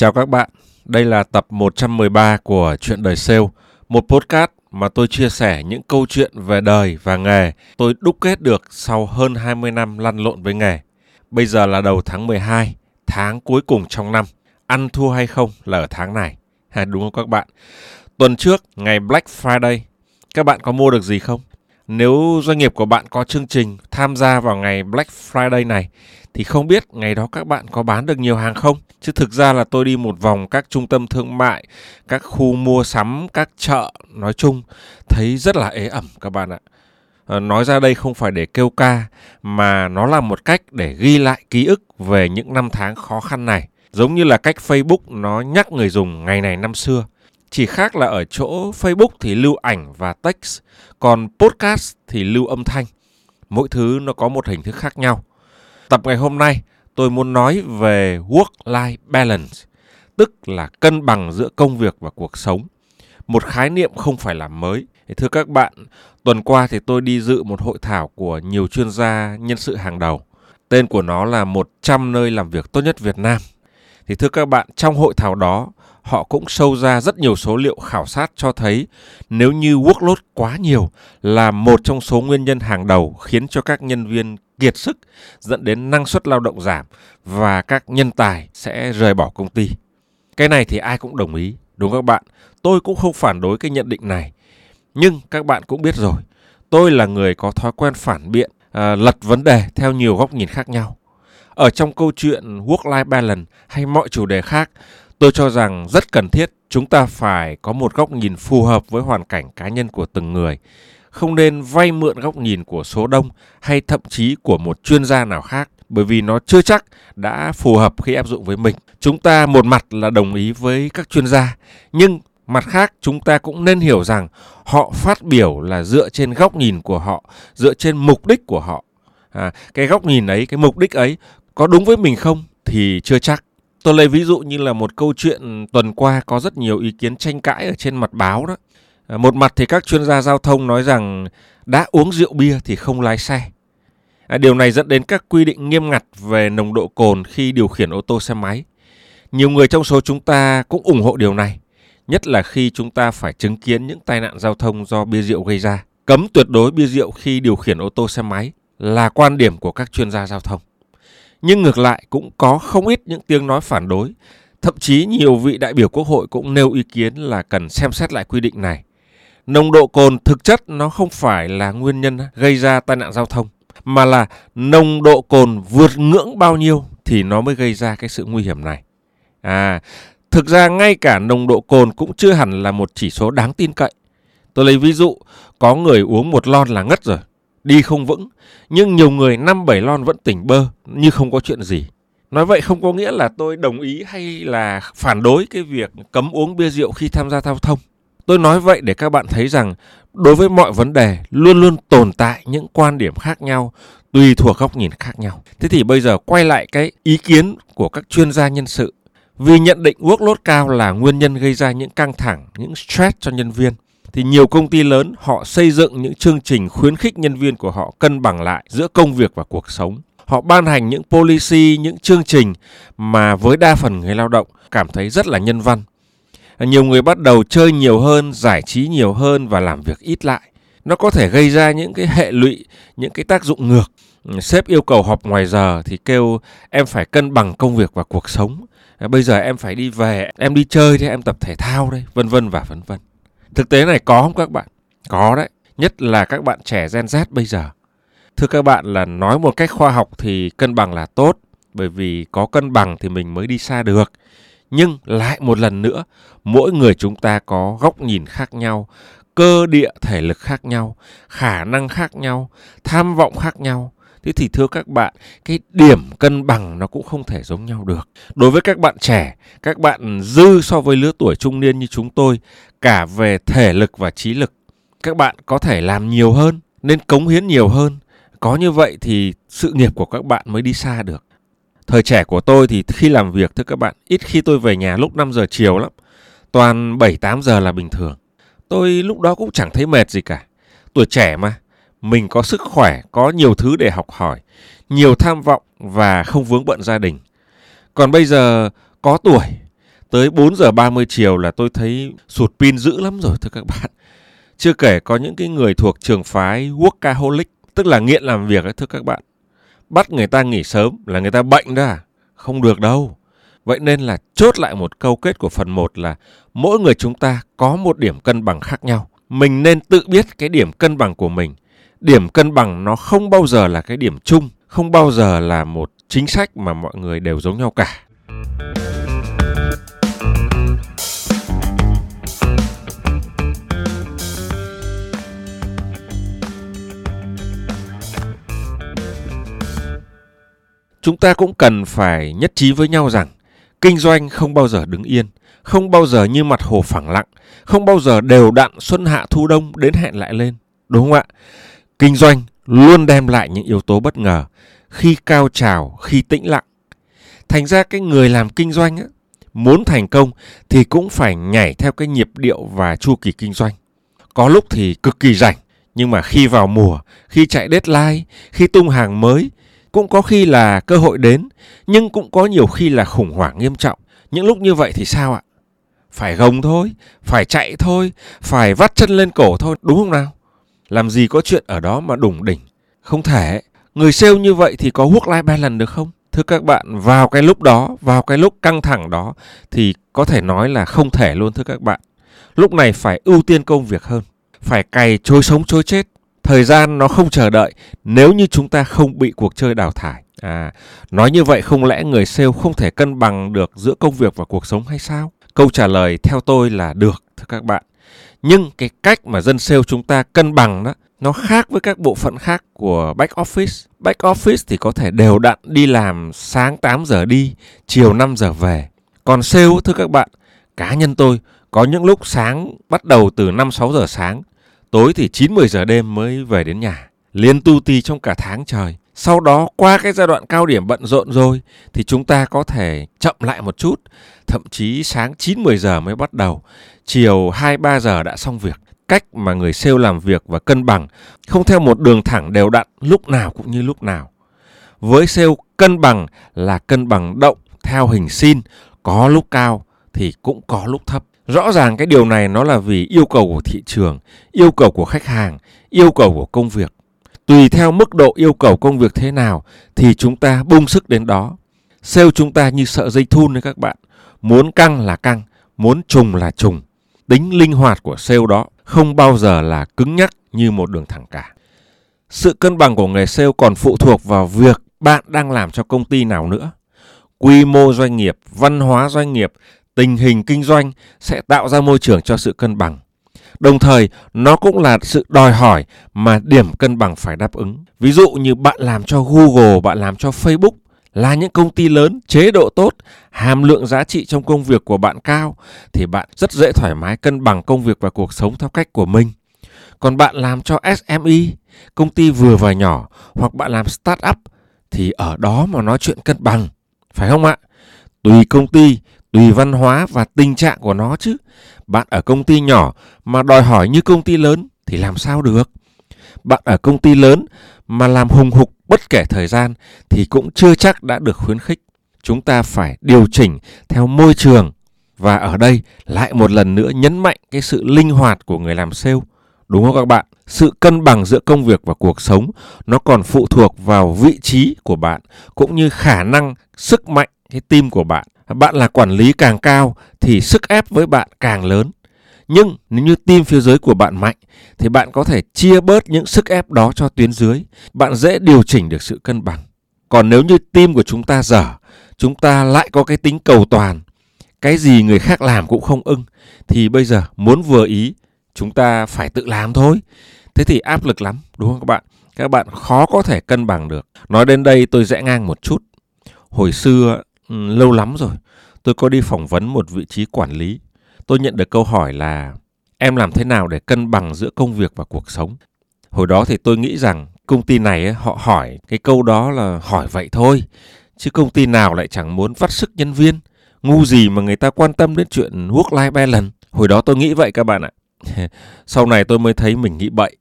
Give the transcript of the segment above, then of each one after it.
Chào các bạn, đây là tập 113 của Chuyện đời sale, một podcast mà tôi chia sẻ những câu chuyện về đời và nghề tôi đúc kết được sau hơn 20 năm lăn lộn với nghề. Bây giờ là đầu tháng 12, tháng cuối cùng trong năm. Ăn thua hay không là ở tháng này. À, đúng không các bạn? Tuần trước, ngày Black Friday, các bạn có mua được gì không? Nếu doanh nghiệp của bạn có chương trình tham gia vào ngày Black Friday này thì không biết ngày đó các bạn có bán được nhiều hàng không? Chứ thực ra là tôi đi một vòng các trung tâm thương mại, các khu mua sắm, các chợ nói chung thấy rất là ế ẩm các bạn ạ. À, nói ra đây không phải để kêu ca mà nó là một cách để ghi lại ký ức về những năm tháng khó khăn này. Giống như là cách Facebook nó nhắc người dùng ngày này năm xưa. Chỉ khác là ở chỗ Facebook thì lưu ảnh và text, còn podcast thì lưu âm thanh. Mỗi thứ nó có một hình thức khác nhau. Tập ngày hôm nay tôi muốn nói về work-life balance, tức là cân bằng giữa công việc và cuộc sống. Một khái niệm không phải là mới. Thưa các bạn, tuần qua thì tôi đi dự một hội thảo của nhiều chuyên gia nhân sự hàng đầu. Tên của nó là 100 nơi làm việc tốt nhất Việt Nam. Thì thưa các bạn, trong hội thảo đó, họ cũng sâu ra rất nhiều số liệu khảo sát cho thấy nếu như workload quá nhiều là một trong số nguyên nhân hàng đầu khiến cho các nhân viên kiệt sức dẫn đến năng suất lao động giảm và các nhân tài sẽ rời bỏ công ty. Cái này thì ai cũng đồng ý, đúng các bạn? Tôi cũng không phản đối cái nhận định này. Nhưng các bạn cũng biết rồi, tôi là người có thói quen phản biện, à, lật vấn đề theo nhiều góc nhìn khác nhau. Ở trong câu chuyện work-life balance hay mọi chủ đề khác, tôi cho rằng rất cần thiết chúng ta phải có một góc nhìn phù hợp với hoàn cảnh cá nhân của từng người không nên vay mượn góc nhìn của số đông hay thậm chí của một chuyên gia nào khác bởi vì nó chưa chắc đã phù hợp khi áp dụng với mình. Chúng ta một mặt là đồng ý với các chuyên gia, nhưng mặt khác chúng ta cũng nên hiểu rằng họ phát biểu là dựa trên góc nhìn của họ, dựa trên mục đích của họ. À, cái góc nhìn ấy, cái mục đích ấy có đúng với mình không thì chưa chắc. Tôi lấy ví dụ như là một câu chuyện tuần qua có rất nhiều ý kiến tranh cãi ở trên mặt báo đó. À, một mặt thì các chuyên gia giao thông nói rằng đã uống rượu bia thì không lái xe. À, điều này dẫn đến các quy định nghiêm ngặt về nồng độ cồn khi điều khiển ô tô xe máy. Nhiều người trong số chúng ta cũng ủng hộ điều này, nhất là khi chúng ta phải chứng kiến những tai nạn giao thông do bia rượu gây ra. Cấm tuyệt đối bia rượu khi điều khiển ô tô xe máy là quan điểm của các chuyên gia giao thông. Nhưng ngược lại cũng có không ít những tiếng nói phản đối, thậm chí nhiều vị đại biểu quốc hội cũng nêu ý kiến là cần xem xét lại quy định này nồng độ cồn thực chất nó không phải là nguyên nhân gây ra tai nạn giao thông mà là nồng độ cồn vượt ngưỡng bao nhiêu thì nó mới gây ra cái sự nguy hiểm này. À, thực ra ngay cả nồng độ cồn cũng chưa hẳn là một chỉ số đáng tin cậy. Tôi lấy ví dụ, có người uống một lon là ngất rồi, đi không vững, nhưng nhiều người năm bảy lon vẫn tỉnh bơ như không có chuyện gì. Nói vậy không có nghĩa là tôi đồng ý hay là phản đối cái việc cấm uống bia rượu khi tham gia giao thông. Tôi nói vậy để các bạn thấy rằng đối với mọi vấn đề luôn luôn tồn tại những quan điểm khác nhau tùy thuộc góc nhìn khác nhau. Thế thì bây giờ quay lại cái ý kiến của các chuyên gia nhân sự. Vì nhận định workload cao là nguyên nhân gây ra những căng thẳng, những stress cho nhân viên thì nhiều công ty lớn họ xây dựng những chương trình khuyến khích nhân viên của họ cân bằng lại giữa công việc và cuộc sống. Họ ban hành những policy, những chương trình mà với đa phần người lao động cảm thấy rất là nhân văn. Nhiều người bắt đầu chơi nhiều hơn giải trí nhiều hơn và làm việc ít lại. Nó có thể gây ra những cái hệ lụy những cái tác dụng ngược. Sếp yêu cầu họp ngoài giờ thì kêu em phải cân bằng công việc và cuộc sống. Bây giờ em phải đi về em đi chơi thì em tập thể thao đây vân vân và vân vân thực tế này có không các bạn? Có đấy. Nhất là các bạn trẻ gen z bây giờ. Thưa các bạn là nói một cách khoa học thì cân bằng là tốt, bởi vì có cân bằng thì mình mới đi xa được. Nhưng lại một lần nữa, mỗi người chúng ta có góc nhìn khác nhau, cơ địa thể lực khác nhau, khả năng khác nhau, tham vọng khác nhau thế thì thưa các bạn cái điểm cân bằng nó cũng không thể giống nhau được đối với các bạn trẻ các bạn dư so với lứa tuổi trung niên như chúng tôi cả về thể lực và trí lực các bạn có thể làm nhiều hơn nên cống hiến nhiều hơn có như vậy thì sự nghiệp của các bạn mới đi xa được Thời trẻ của tôi thì khi làm việc thưa các bạn, ít khi tôi về nhà lúc 5 giờ chiều lắm. toàn 7-8 giờ là bình thường. Tôi lúc đó cũng chẳng thấy mệt gì cả. Tuổi trẻ mà, mình có sức khỏe, có nhiều thứ để học hỏi, nhiều tham vọng và không vướng bận gia đình. Còn bây giờ có tuổi, tới 4 giờ 30 chiều là tôi thấy sụt pin dữ lắm rồi thưa các bạn. Chưa kể có những cái người thuộc trường phái workaholic, tức là nghiện làm việc ấy thưa các bạn. Bắt người ta nghỉ sớm là người ta bệnh đó à? Không được đâu. Vậy nên là chốt lại một câu kết của phần 1 là mỗi người chúng ta có một điểm cân bằng khác nhau. Mình nên tự biết cái điểm cân bằng của mình. Điểm cân bằng nó không bao giờ là cái điểm chung, không bao giờ là một chính sách mà mọi người đều giống nhau cả. Chúng ta cũng cần phải nhất trí với nhau rằng kinh doanh không bao giờ đứng yên, không bao giờ như mặt hồ phẳng lặng, không bao giờ đều đặn xuân hạ thu đông đến hẹn lại lên. Đúng không ạ? Kinh doanh luôn đem lại những yếu tố bất ngờ, khi cao trào, khi tĩnh lặng. Thành ra cái người làm kinh doanh á, muốn thành công thì cũng phải nhảy theo cái nhịp điệu và chu kỳ kinh doanh. Có lúc thì cực kỳ rảnh, nhưng mà khi vào mùa, khi chạy deadline, khi tung hàng mới, cũng có khi là cơ hội đến, nhưng cũng có nhiều khi là khủng hoảng nghiêm trọng. Những lúc như vậy thì sao ạ? Phải gồng thôi, phải chạy thôi, phải vắt chân lên cổ thôi, đúng không nào? Làm gì có chuyện ở đó mà đủng đỉnh. Không thể. Người sale như vậy thì có work-life balance được không? Thưa các bạn, vào cái lúc đó, vào cái lúc căng thẳng đó thì có thể nói là không thể luôn thưa các bạn. Lúc này phải ưu tiên công việc hơn. Phải cày trôi sống trôi chết. Thời gian nó không chờ đợi nếu như chúng ta không bị cuộc chơi đào thải. À, nói như vậy không lẽ người sale không thể cân bằng được giữa công việc và cuộc sống hay sao? Câu trả lời theo tôi là được thưa các bạn. Nhưng cái cách mà dân sale chúng ta cân bằng đó nó khác với các bộ phận khác của back office. Back office thì có thể đều đặn đi làm sáng 8 giờ đi, chiều 5 giờ về. Còn sale thưa các bạn, cá nhân tôi có những lúc sáng bắt đầu từ 5-6 giờ sáng, tối thì 9-10 giờ đêm mới về đến nhà. Liên tu ti trong cả tháng trời. Sau đó qua cái giai đoạn cao điểm bận rộn rồi thì chúng ta có thể chậm lại một chút, thậm chí sáng 9-10 giờ mới bắt đầu, chiều 2-3 giờ đã xong việc cách mà người sale làm việc và cân bằng, không theo một đường thẳng đều đặn lúc nào cũng như lúc nào. Với sale cân bằng là cân bằng động theo hình sin, có lúc cao thì cũng có lúc thấp. Rõ ràng cái điều này nó là vì yêu cầu của thị trường, yêu cầu của khách hàng, yêu cầu của công việc. Tùy theo mức độ yêu cầu công việc thế nào thì chúng ta bung sức đến đó. Sale chúng ta như sợ dây thun đấy các bạn. Muốn căng là căng, muốn trùng là trùng. Tính linh hoạt của sale đó không bao giờ là cứng nhắc như một đường thẳng cả. Sự cân bằng của nghề sale còn phụ thuộc vào việc bạn đang làm cho công ty nào nữa. Quy mô doanh nghiệp, văn hóa doanh nghiệp, tình hình kinh doanh sẽ tạo ra môi trường cho sự cân bằng. Đồng thời, nó cũng là sự đòi hỏi mà điểm cân bằng phải đáp ứng. Ví dụ như bạn làm cho Google, bạn làm cho Facebook là những công ty lớn, chế độ tốt, hàm lượng giá trị trong công việc của bạn cao thì bạn rất dễ thoải mái cân bằng công việc và cuộc sống theo cách của mình. Còn bạn làm cho SME, công ty vừa và nhỏ hoặc bạn làm startup thì ở đó mà nói chuyện cân bằng, phải không ạ? Tùy công ty, tùy văn hóa và tình trạng của nó chứ. Bạn ở công ty nhỏ mà đòi hỏi như công ty lớn thì làm sao được? Bạn ở công ty lớn mà làm hùng hục bất kể thời gian thì cũng chưa chắc đã được khuyến khích. Chúng ta phải điều chỉnh theo môi trường và ở đây lại một lần nữa nhấn mạnh cái sự linh hoạt của người làm sale. Đúng không các bạn? Sự cân bằng giữa công việc và cuộc sống nó còn phụ thuộc vào vị trí của bạn cũng như khả năng, sức mạnh cái team của bạn. Bạn là quản lý càng cao thì sức ép với bạn càng lớn. Nhưng nếu như tim phía dưới của bạn mạnh thì bạn có thể chia bớt những sức ép đó cho tuyến dưới. Bạn dễ điều chỉnh được sự cân bằng. Còn nếu như tim của chúng ta dở, chúng ta lại có cái tính cầu toàn, cái gì người khác làm cũng không ưng thì bây giờ muốn vừa ý chúng ta phải tự làm thôi. Thế thì áp lực lắm, đúng không các bạn? Các bạn khó có thể cân bằng được. Nói đến đây tôi rẽ ngang một chút. Hồi xưa ừ, lâu lắm rồi, tôi có đi phỏng vấn một vị trí quản lý tôi nhận được câu hỏi là, em làm thế nào để cân bằng giữa công việc và cuộc sống hồi đó thì tôi nghĩ rằng công ty này họ hỏi cái câu đó là hỏi vậy thôi, chứ công ty nào lại chẳng muốn vắt sức nhân viên, Ngu gì mà người ta quan tâm đến chuyện work-life balance. Hồi đó tôi nghĩ vậy các bạn ạ. Sau này tôi mới thấy mình nghĩ bậy.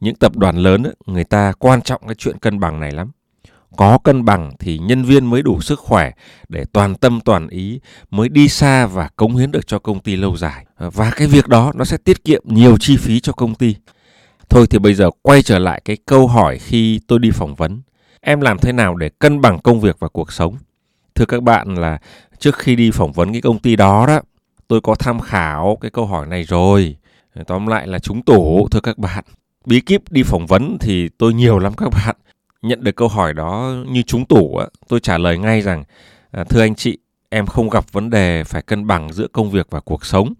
Những tập đoàn lớn người ta quan trọng cái chuyện cân bằng này lắm. Có cân bằng thì nhân viên mới đủ sức khỏe để toàn tâm toàn ý mới đi xa và cống hiến được cho công ty lâu dài. Và cái việc đó nó sẽ tiết kiệm nhiều chi phí cho công ty. Thôi thì bây giờ quay trở lại cái câu hỏi khi tôi đi phỏng vấn. Em làm thế nào để cân bằng công việc và cuộc sống? Thưa các bạn là trước khi đi phỏng vấn cái công ty đó đó, tôi có tham khảo cái câu hỏi này rồi. Tóm lại là chúng tủ thưa các bạn. Bí kíp đi phỏng vấn thì tôi nhiều lắm các bạn. Nhận được câu hỏi đó như chúng tủ á, tôi trả lời ngay rằng à, thưa anh chị, em không gặp vấn đề phải cân bằng giữa công việc và cuộc sống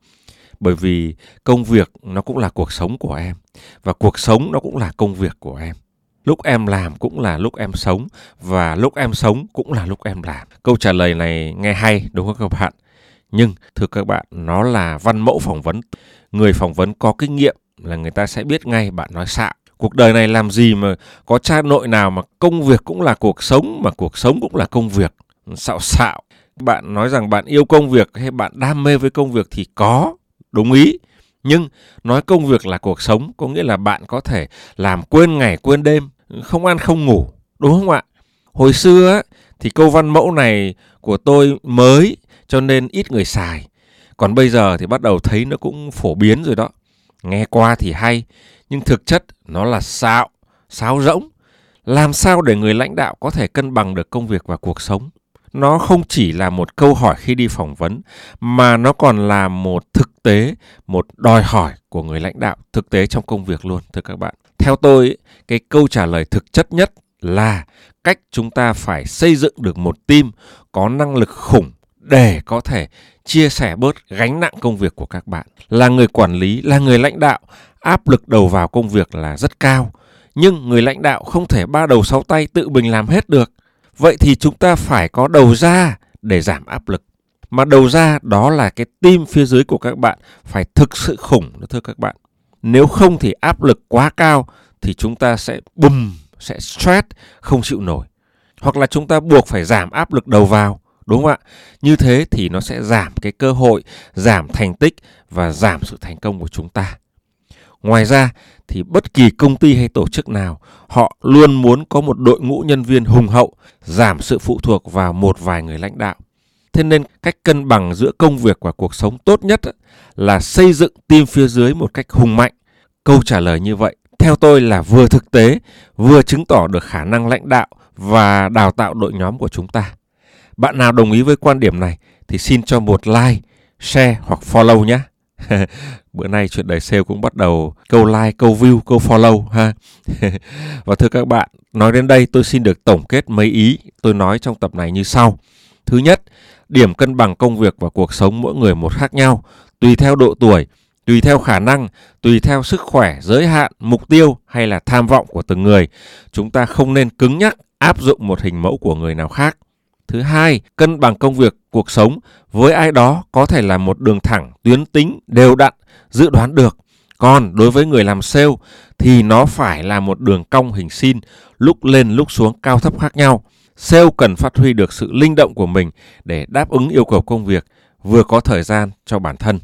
bởi vì công việc nó cũng là cuộc sống của em và cuộc sống nó cũng là công việc của em. Lúc em làm cũng là lúc em sống và lúc em sống cũng là lúc em làm. Câu trả lời này nghe hay đúng không các bạn? Nhưng thưa các bạn nó là văn mẫu phỏng vấn. Người phỏng vấn có kinh nghiệm là người ta sẽ biết ngay bạn nói xạo cuộc đời này làm gì mà có cha nội nào mà công việc cũng là cuộc sống, mà cuộc sống cũng là công việc? Xạo xạo. Bạn nói rằng bạn yêu công việc hay bạn đam mê với công việc thì có, đúng ý. Nhưng nói công việc là cuộc sống có nghĩa là bạn có thể làm quên ngày, quên đêm, không ăn, không ngủ, đúng không ạ? Hồi xưa thì câu văn mẫu này của tôi mới, cho nên ít người xài. Còn bây giờ thì bắt đầu thấy nó cũng phổ biến rồi đó. Nghe qua thì hay nhưng thực chất nó là xạo sáo rỗng. Làm sao để người lãnh đạo có thể cân bằng được công việc và cuộc sống? Nó không chỉ là một câu hỏi khi đi phỏng vấn, mà nó còn là một thực tế, một đòi hỏi của người lãnh đạo thực tế trong công việc luôn, thưa các bạn. Theo tôi, cái câu trả lời thực chất nhất là cách chúng ta phải xây dựng được một team có năng lực khủng để có thể chia sẻ bớt gánh nặng công việc của các bạn. Là người quản lý, là người lãnh đạo áp lực đầu vào công việc là rất cao, nhưng người lãnh đạo không thể ba đầu sáu tay tự mình làm hết được. Vậy thì chúng ta phải có đầu ra để giảm áp lực. Mà đầu ra đó là cái tim phía dưới của các bạn, phải thực sự khủng đó thưa các bạn. Nếu không thì áp lực quá cao thì chúng ta sẽ bùm, sẽ stress, không chịu nổi. Hoặc là chúng ta buộc phải giảm áp lực đầu vào, đúng không ạ? Như thế thì nó sẽ giảm cái cơ hội, giảm thành tích và giảm sự thành công của chúng ta ngoài ra thì bất kỳ công ty hay tổ chức nào, họ luôn muốn có một đội ngũ nhân viên hùng hậu, giảm sự phụ thuộc vào một vài người lãnh đạo. Thế nên cách cân bằng giữa công việc và cuộc sống tốt nhất là xây dựng team phía dưới một cách hùng mạnh. Câu trả lời như vậy, theo tôi là vừa thực tế, vừa chứng tỏ được khả năng lãnh đạo và đào tạo đội nhóm của chúng ta. Bạn nào đồng ý với quan điểm này thì xin cho một like, share hoặc follow nhé. bữa nay chuyện đời sale cũng bắt đầu câu like, câu view, câu follow, ha. Và thưa các bạn, nói đến đây tôi xin được tổng kết mấy ý tôi nói trong tập này như sau. Thứ nhất, điểm cân bằng công việc và cuộc sống mỗi người một khác nhau, tùy theo độ tuổi, tùy theo khả năng, tùy theo sức khỏe, giới hạn, mục tiêu hay là tham vọng của từng người. Chúng ta không nên cứng nhắc áp dụng một hình mẫu của người nào khác. Thứ hai, cân bằng công việc, cuộc sống với ai đó có thể là một đường thẳng, tuyến tính, đều đặn, dự đoán được. Còn đối với người làm sale thì nó phải là một đường cong hình sin, lúc lên lúc xuống cao thấp khác nhau. Sale cần phát huy được sự linh động của mình để đáp ứng yêu cầu công việc, vừa có thời gian cho bản thân.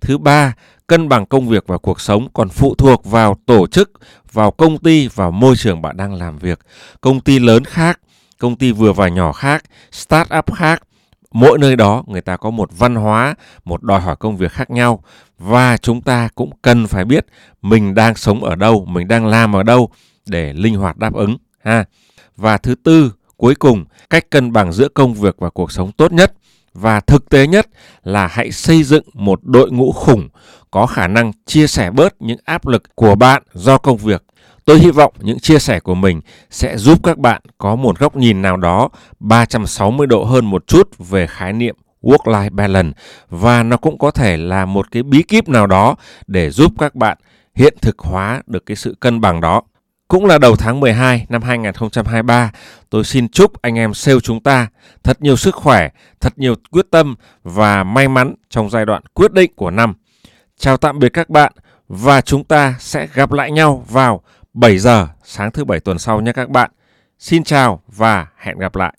Thứ ba, cân bằng công việc và cuộc sống còn phụ thuộc vào tổ chức, vào công ty, vào môi trường bạn đang làm việc. Công ty lớn khác, công ty vừa và nhỏ khác, start-up khác, mỗi nơi đó người ta có một văn hóa, một đòi hỏi công việc khác nhau. Và chúng ta cũng cần phải biết mình đang sống ở đâu, mình đang làm ở đâu để linh hoạt đáp ứng ha. Và thứ tư, cuối cùng, cách cân bằng giữa công việc và cuộc sống tốt nhất. Và thực tế nhất là hãy xây dựng một đội ngũ khủng có khả năng chia sẻ bớt những áp lực của bạn do công việc. Tôi hy vọng những chia sẻ của mình sẽ giúp các bạn có một góc nhìn nào đó 360 độ hơn một chút về khái niệm work-life balance và nó cũng có thể là một cái bí kíp nào đó để giúp các bạn hiện thực hóa được cái sự cân bằng đó. Cũng là đầu tháng 12 năm 2023, tôi xin chúc anh em sale chúng ta thật nhiều sức khỏe, thật nhiều quyết tâm và may mắn trong giai đoạn quyết định của năm. Chào tạm biệt các bạn và chúng ta sẽ gặp lại nhau vào 7 giờ sáng thứ bảy tuần sau nhé các bạn. Xin chào và hẹn gặp lại.